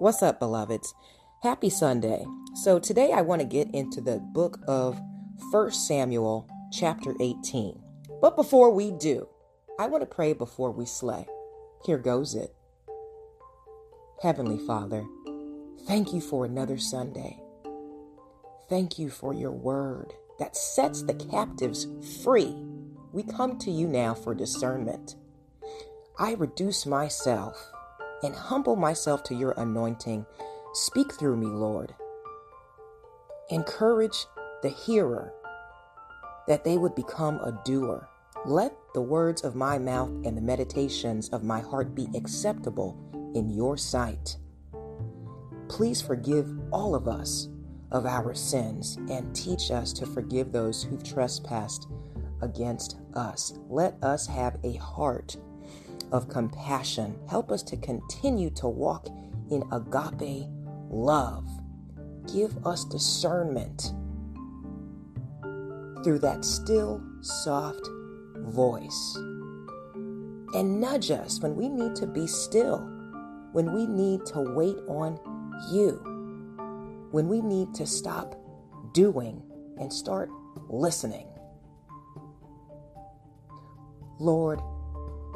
What's up, beloveds? Happy Sunday. So, today I want to get into the book of 1 Samuel, chapter 18. But before we do, I want to pray before we slay. Here goes it. Heavenly Father, thank you for another Sunday. Thank you for your word that sets the captives free. We come to you now for discernment. I reduce myself and humble myself to your anointing. Speak through me, Lord. Encourage the hearer that they would become a doer. Let the words of my mouth and the meditations of my heart be acceptable in your sight. Please forgive all of us of our sins and teach us to forgive those who've trespassed against us. Let us have a heart of compassion. Help us to continue to walk in agape love. Give us discernment through that still, soft voice. And nudge us when we need to be still, when we need to wait on you, when we need to stop doing and start listening. Lord,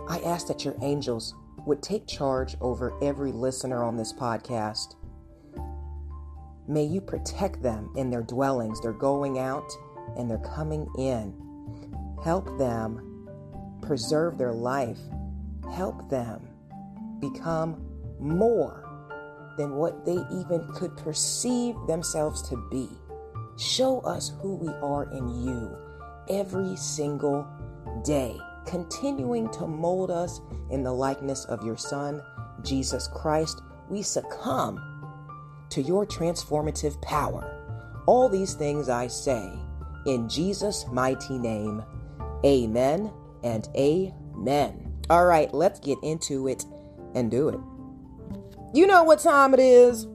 I ask that your angels would take charge over every listener on this podcast. May you protect them in their dwellings. They're going out and they're coming in. Help them preserve their life. Help them become more than what they even could perceive themselves to be. Show us who we are in you every single day continuing to mold us in the likeness of your Son, Jesus Christ, we succumb to your transformative power. All these things I say in Jesus' mighty name. Amen and amen. All right, let's get into it and do it. You know what time it is.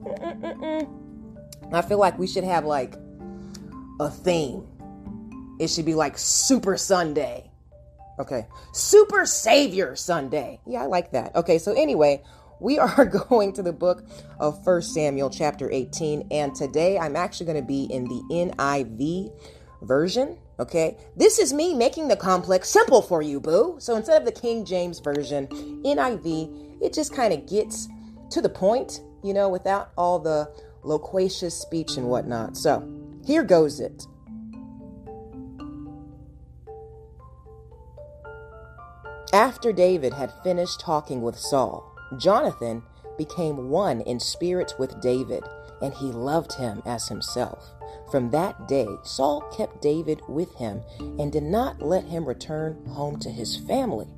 I feel like we should have like a theme. It should be like Super Sunday Okay. Super Savior Sunday. Yeah, I like that. Okay, so anyway, we are going to the book of First Samuel, chapter 18, and today I'm actually going to be in the NIV version. Okay, this is me making the complex simple for you, boo. So instead of the King James version, NIV, it just kind of gets to the point, you know, without all the loquacious speech and whatnot. So here goes it. After David had finished talking with Saul, Jonathan became one in spirit with David, and he loved him as himself. From that day, Saul kept David with him and did not let him return home to his family.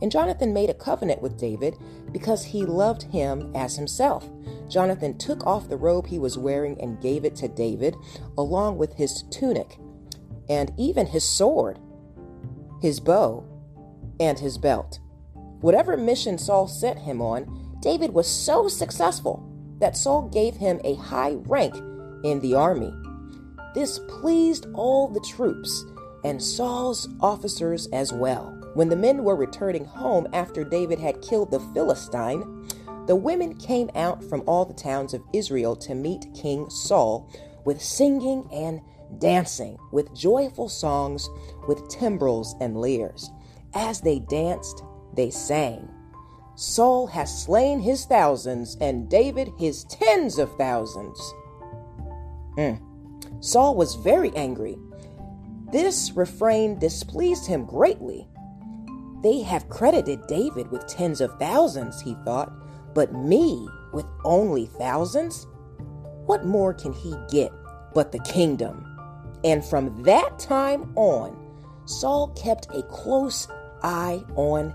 And Jonathan made a covenant with David because he loved him as himself. Jonathan took off the robe he was wearing and gave it to David, along with his tunic and even his sword, his bow, and his belt. Whatever mission Saul sent him on, David was so successful that Saul gave him a high rank in the army. This pleased all the troops and Saul's officers as well. When the men were returning home after David had killed the Philistine, the women came out from all the towns of Israel to meet King Saul with singing and dancing, with joyful songs, with timbrels and lyres. As they danced, they sang, Saul has slain his thousands, and David his tens of thousands. Mm. Saul was very angry. This refrain displeased him greatly. They have credited David with tens of thousands, he thought, but me with only thousands? What more can he get but the kingdom? And from that time on, Saul kept a close eye on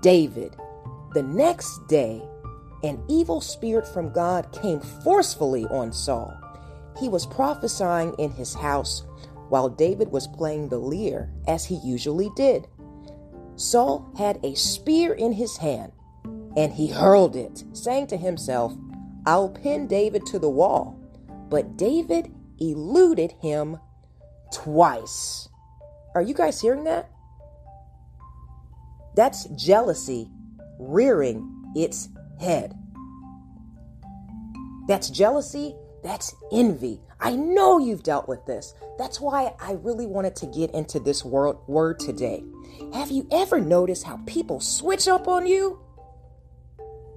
David. The next day, an evil spirit from God came forcefully on Saul. He was prophesying in his house while David was playing the lyre, as he usually did. Saul had a spear in his hand, and he hurled it, saying to himself, I'll pin David to the wall. But David eluded him twice. Are you guys hearing that? That's jealousy rearing its head. That's jealousy. That's envy. I know you've dealt with this. That's why I really wanted to get into this word, word today. Have you ever noticed how people switch up on you?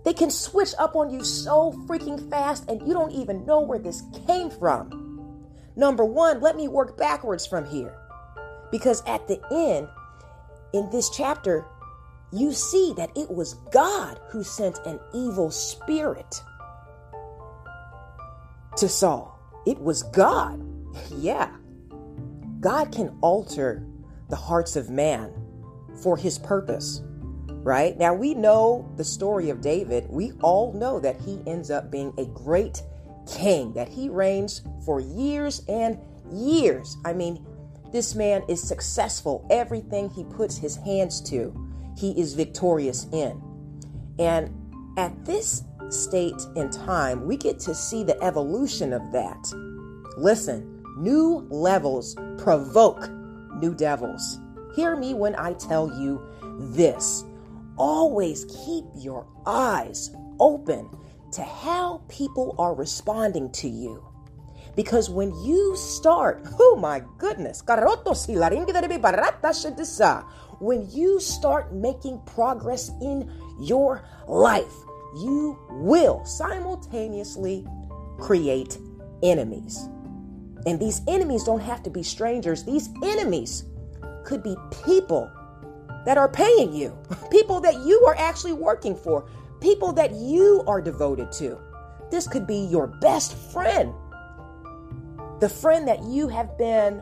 They can switch up on you so freaking fast, and you don't even know where this came from. Number one, let me work backwards from here. Because at the end, in this chapter, you see that it was God who sent an evil spirit to Saul. It was God. yeah. God can alter the hearts of man for his purpose, right? Now we know the story of David. We all know that he ends up being a great king, that he reigns for years and years. I mean, this man is successful. Everything he puts his hands to, he is victorious in. And at this state in time, we get to see the evolution of that. Listen, new levels provoke new devils. Hear me when I tell you this. Always keep your eyes open to how people are responding to you. Because when you start, oh my goodness, when you start making progress in your life, you will simultaneously create enemies. And these enemies don't have to be strangers, these enemies could be people that are paying you, people that you are actually working for, people that you are devoted to. This could be your best friend the friend that you have been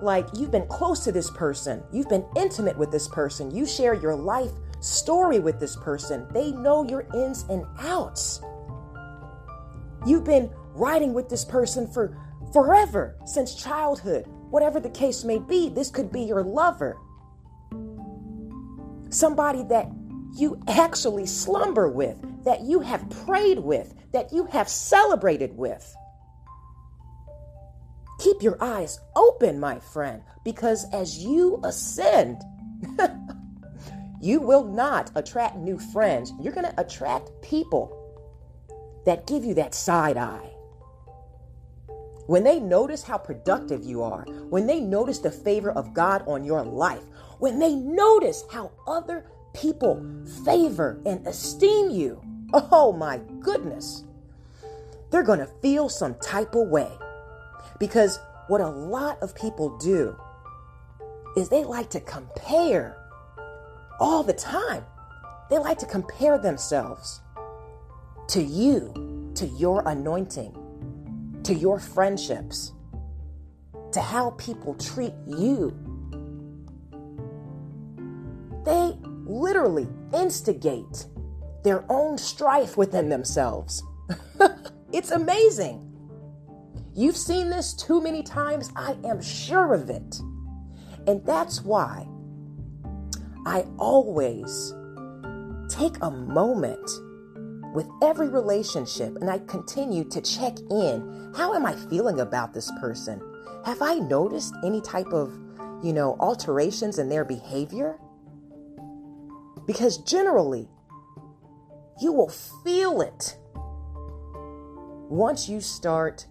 like you've been close to this person, you've been intimate with this person, you share your life story with this person, they know your ins and outs. You've been riding with this person for forever, since childhood, whatever the case may be. This could be your lover, somebody that you actually slumber with, that you have prayed with, that you have celebrated with. Keep your eyes open, my friend, because as you ascend, you will not attract new friends. You're going to attract people that give you that side eye. When they notice how productive you are, when they notice the favor of God on your life, when they notice how other people favor and esteem you, oh my goodness, they're going to feel some type of way. Because what a lot of people do is they like to compare all the time. They like to compare themselves to you, to your anointing, to your friendships, to how people treat you. They literally instigate their own strife within themselves. it's amazing. You've seen this too many times. I am sure of it. And that's why I always take a moment with every relationship and I continue to check in. How am I feeling about this person? Have I noticed any type of, you know, alterations in their behavior? Because generally, you will feel it once you start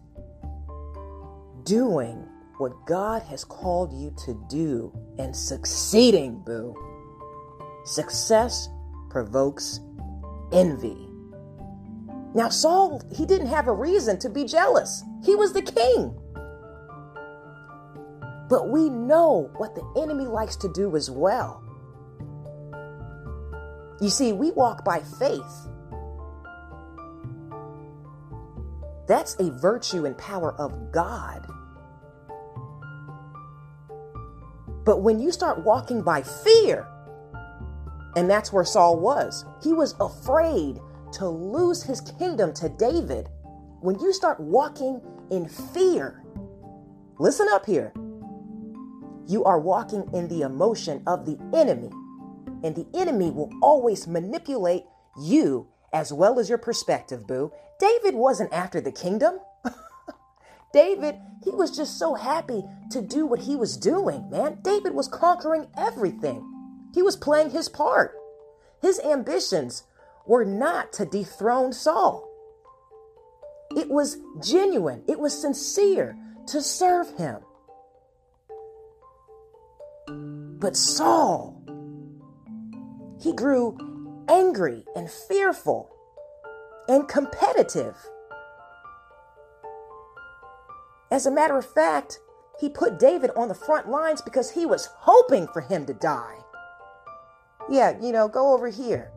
doing what God has called you to do and succeeding, boo. Success provokes envy. Now, Saul, he didn't have a reason to be jealous. He was the king. But we know what the enemy likes to do as well. You see, we walk by faith. That's a virtue and power of God. But when you start walking by fear, and that's where Saul was, he was afraid to lose his kingdom to David. When you start walking in fear, listen up here. You are walking in the emotion of the enemy, and the enemy will always manipulate you as well as your perspective, boo. David wasn't after the kingdom. David, he was just so happy to do what he was doing, man. David was conquering everything, he was playing his part. His ambitions were not to dethrone Saul. It was genuine, it was sincere to serve him. But Saul, he grew angry and fearful and competitive. As a matter of fact, he put David on the front lines because he was hoping for him to die. Yeah, you know, go over here.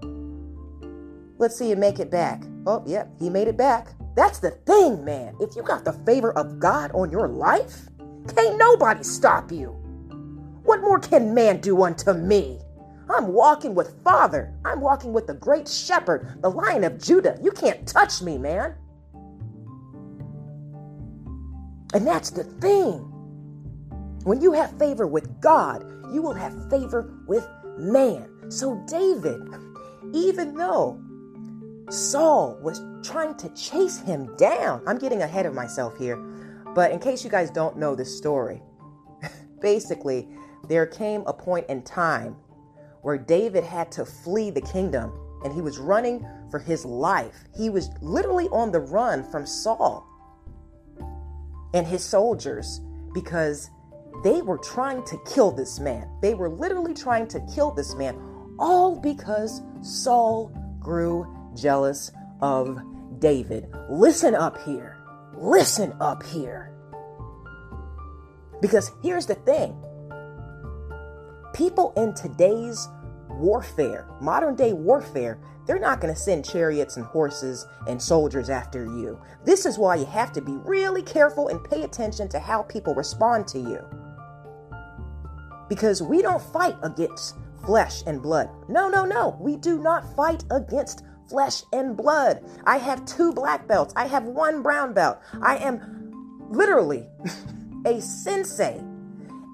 Let's see you make it back. Oh, yep, yeah, he made it back. That's the thing, man. If you got the favor of God on your life, can't nobody stop you. What more can man do unto me? I'm walking with Father. I'm walking with the great shepherd, the lion of Judah. You can't touch me, man. And that's the thing. When you have favor with God, you will have favor with man. So, David, even though Saul was trying to chase him down. I'm getting ahead of myself here, but in case you guys don't know this story, basically, there came a point in time where David had to flee the kingdom and he was running for his life. He was literally on the run from Saul and his soldiers because they were trying to kill this man. They were literally trying to kill this man, all because Saul grew jealous of David. Listen up here. Listen up here. Because here's the thing people in today's warfare, modern day warfare, they're not going to send chariots and horses and soldiers after you. This is why you have to be really careful and pay attention to how people respond to you. Because we don't fight against flesh and blood. No, no, no. We do not fight against flesh and blood. I have two black belts. I have one brown belt. I am literally a sensei,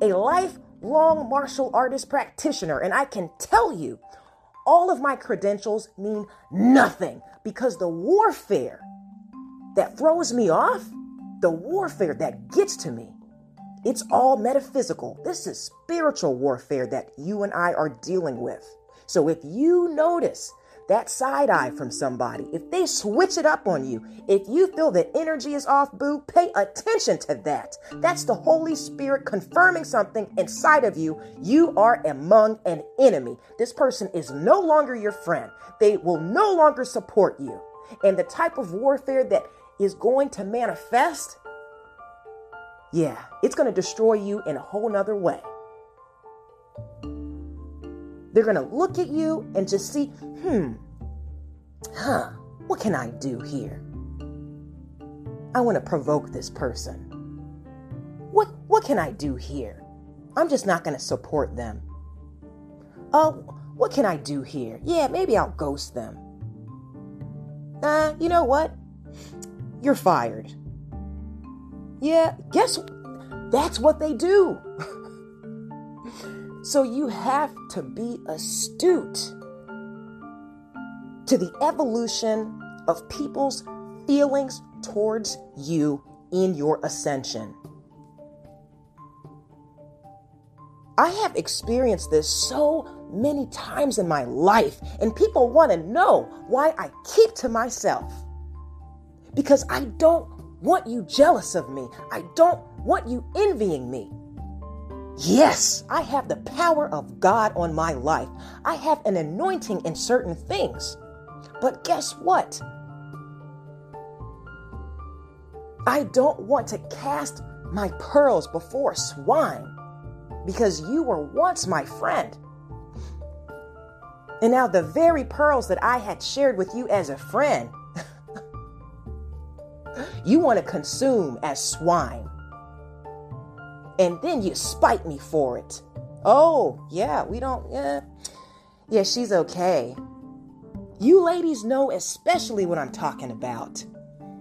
a lifelong martial artist practitioner. And I can tell you, all of my credentials mean nothing because the warfare that throws me off, the warfare that gets to me, it's all metaphysical. This is spiritual warfare that you and I are dealing with. So if you notice that side eye from somebody, if they switch it up on you, if you feel the energy is off, boo, pay attention to that. That's the Holy Spirit confirming something inside of you. You are among an enemy. This person is no longer your friend, they will no longer support you. And the type of warfare that is going to manifest, yeah, it's going to destroy you in a whole nother way. They're going to look at you and just see, hmm, huh, what can I do here? I want to provoke this person. What, what can I do here? I'm just not going to support them. Oh, what can I do here? Yeah, maybe I'll ghost them. Uh, you know what? You're fired. Yeah, guess that's what they do. So you have to be astute to the evolution of people's feelings towards you in your ascension. I have experienced this so many times in my life, and people want to know why I keep to myself. Because I don't want you jealous of me, I don't want you envying me. Yes, I have the power of God on my life. I have an anointing in certain things. But guess what? I don't want to cast my pearls before swine because you were once my friend. And now the very pearls that I had shared with you as a friend, you want to consume as swine and then you spite me for it. Oh, yeah, we don't, yeah. Yeah, she's okay. You ladies know especially what I'm talking about.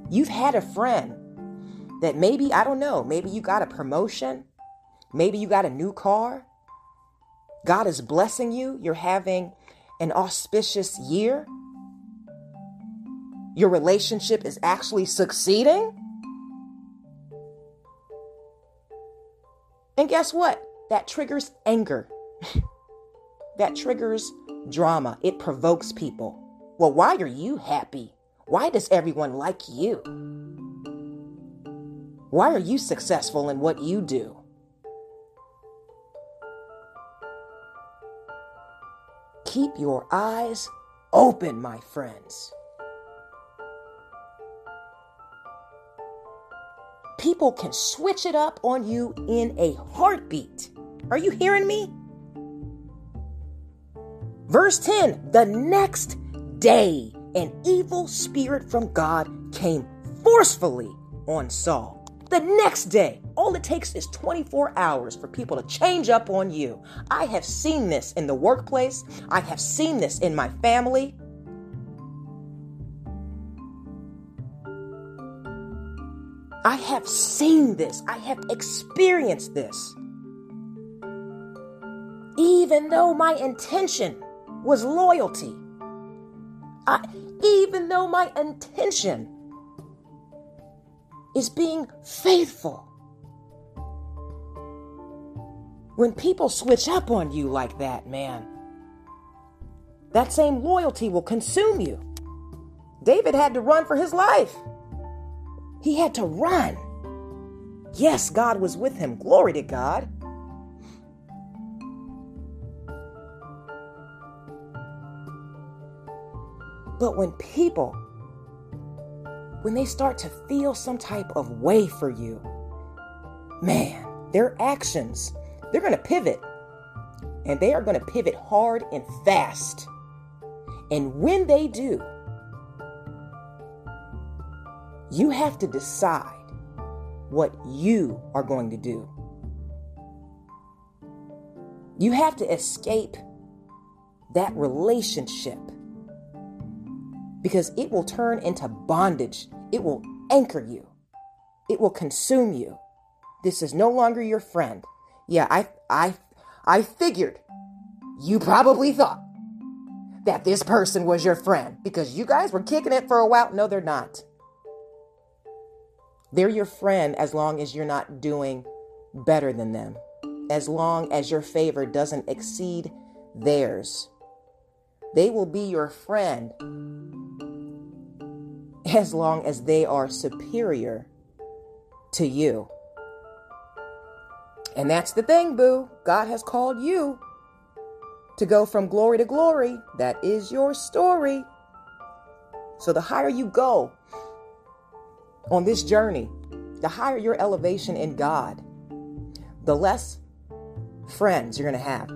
You've had a friend that maybe, I don't know, maybe you got a promotion, maybe you got a new car. God is blessing you. You're having an auspicious year. Your relationship is actually succeeding. And guess what? That triggers anger. that triggers drama. It provokes people. Well, why are you happy? Why does everyone like you? Why are you successful in what you do? Keep your eyes open, my friends. People can switch it up on you in a heartbeat. Are you hearing me? Verse 10 The next day, an evil spirit from God came forcefully on Saul. The next day, all it takes is 24 hours for people to change up on you. I have seen this in the workplace, I have seen this in my family. I have seen this. I have experienced this. Even though my intention was loyalty, I, even though my intention is being faithful. When people switch up on you like that, man, that same loyalty will consume you. David had to run for his life. He had to run. Yes, God was with him. Glory to God. But when people, when they start to feel some type of way for you, man, their actions, they're going to pivot. And they are going to pivot hard and fast. And when they do, you have to decide what you are going to do. You have to escape that relationship because it will turn into bondage. It will anchor you. It will consume you. This is no longer your friend. Yeah, I I I figured you probably thought that this person was your friend because you guys were kicking it for a while. No, they're not. They're your friend as long as you're not doing better than them, as long as your favor doesn't exceed theirs. They will be your friend as long as they are superior to you. And that's the thing, boo. God has called you to go from glory to glory. That is your story. So the higher you go, on this journey, the higher your elevation in God, the less friends you're going to have,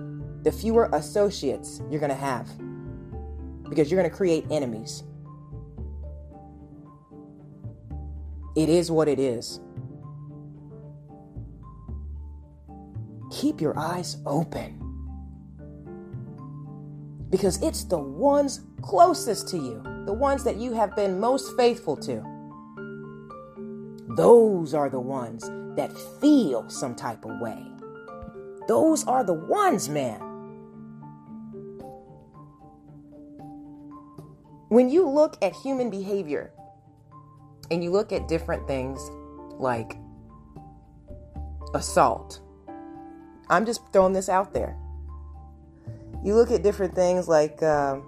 the fewer associates you're going to have, because you're going to create enemies. It is what it is. Keep your eyes open because it's the ones closest to you, the ones that you have been most faithful to. Those are the ones that feel some type of way. Those are the ones, man. When you look at human behavior and you look at different things like assault, I'm just throwing this out there. You look at different things like uh,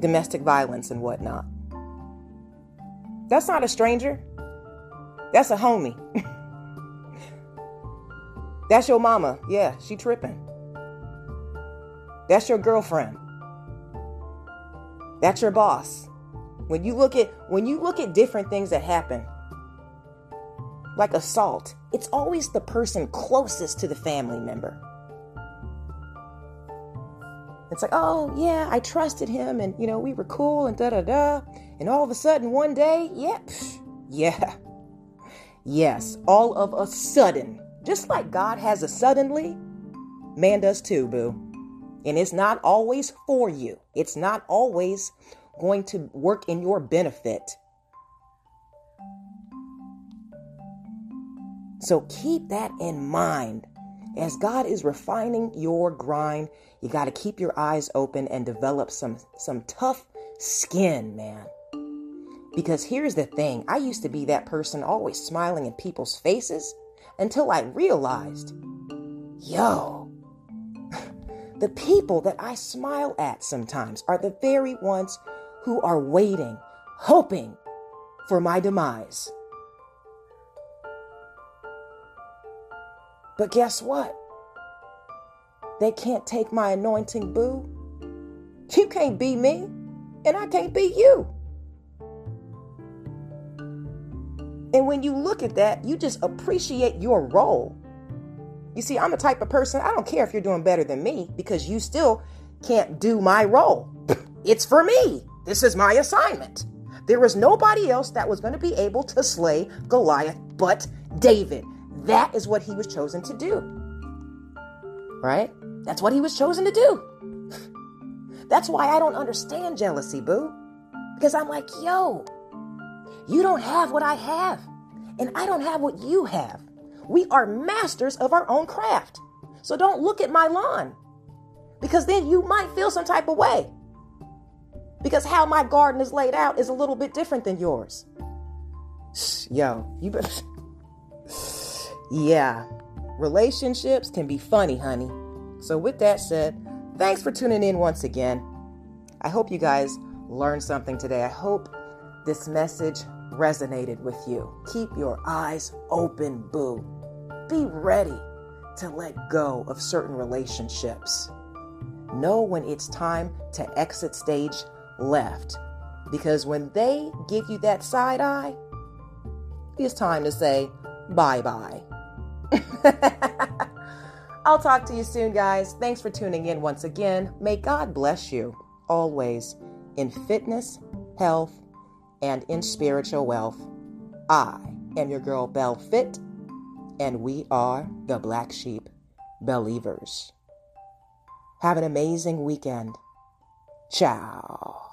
domestic violence and whatnot. That's not a stranger. That's a homie. That's your mama. Yeah, she tripping. That's your girlfriend. That's your boss. When you look at when you look at different things that happen, like assault, it's always the person closest to the family member. It's like, oh, yeah, I trusted him and, you know, we were cool and da da da. And all of a sudden, one day, yep, yeah, yes, all of a sudden, just like God has a suddenly, man does too, boo. And it's not always for you, it's not always going to work in your benefit. So keep that in mind as God is refining your grind, you got to keep your eyes open and develop some some tough skin, man. Because here's the thing, I used to be that person always smiling in people's faces until I realized, yo, The people that I smile at sometimes are the very ones who are waiting, hoping for my demise. But guess what? They can't take my anointing, boo. You can't be me, and I can't be you. And when you look at that, you just appreciate your role. You see, I'm the type of person, I don't care if you're doing better than me because you still can't do my role. It's for me. This is my assignment. There was nobody else that was going to be able to slay Goliath but David. That is what he was chosen to do. Right? That's what he was chosen to do. That's why I don't understand jealousy, boo. Because I'm like, yo, you don't have what I have, and I don't have what you have. We are masters of our own craft. So don't look at my lawn because then you might feel some type of way. Because how my garden is laid out is a little bit different than yours. Yo, you better. yeah, relationships can be funny, honey. So, with that said, thanks for tuning in once again. I hope you guys learned something today. I hope this message resonated with you. Keep your eyes open, boo. Be ready to let go of certain relationships. Know when it's time to exit stage left. Because when they give you that side eye, it's time to say bye bye. I'll talk to you soon, guys. Thanks for tuning in once again. May God bless you always in fitness, health, and in spiritual wealth. I am your girl, Belle Fit, and we are the Black Sheep Believers. Have an amazing weekend. Ciao.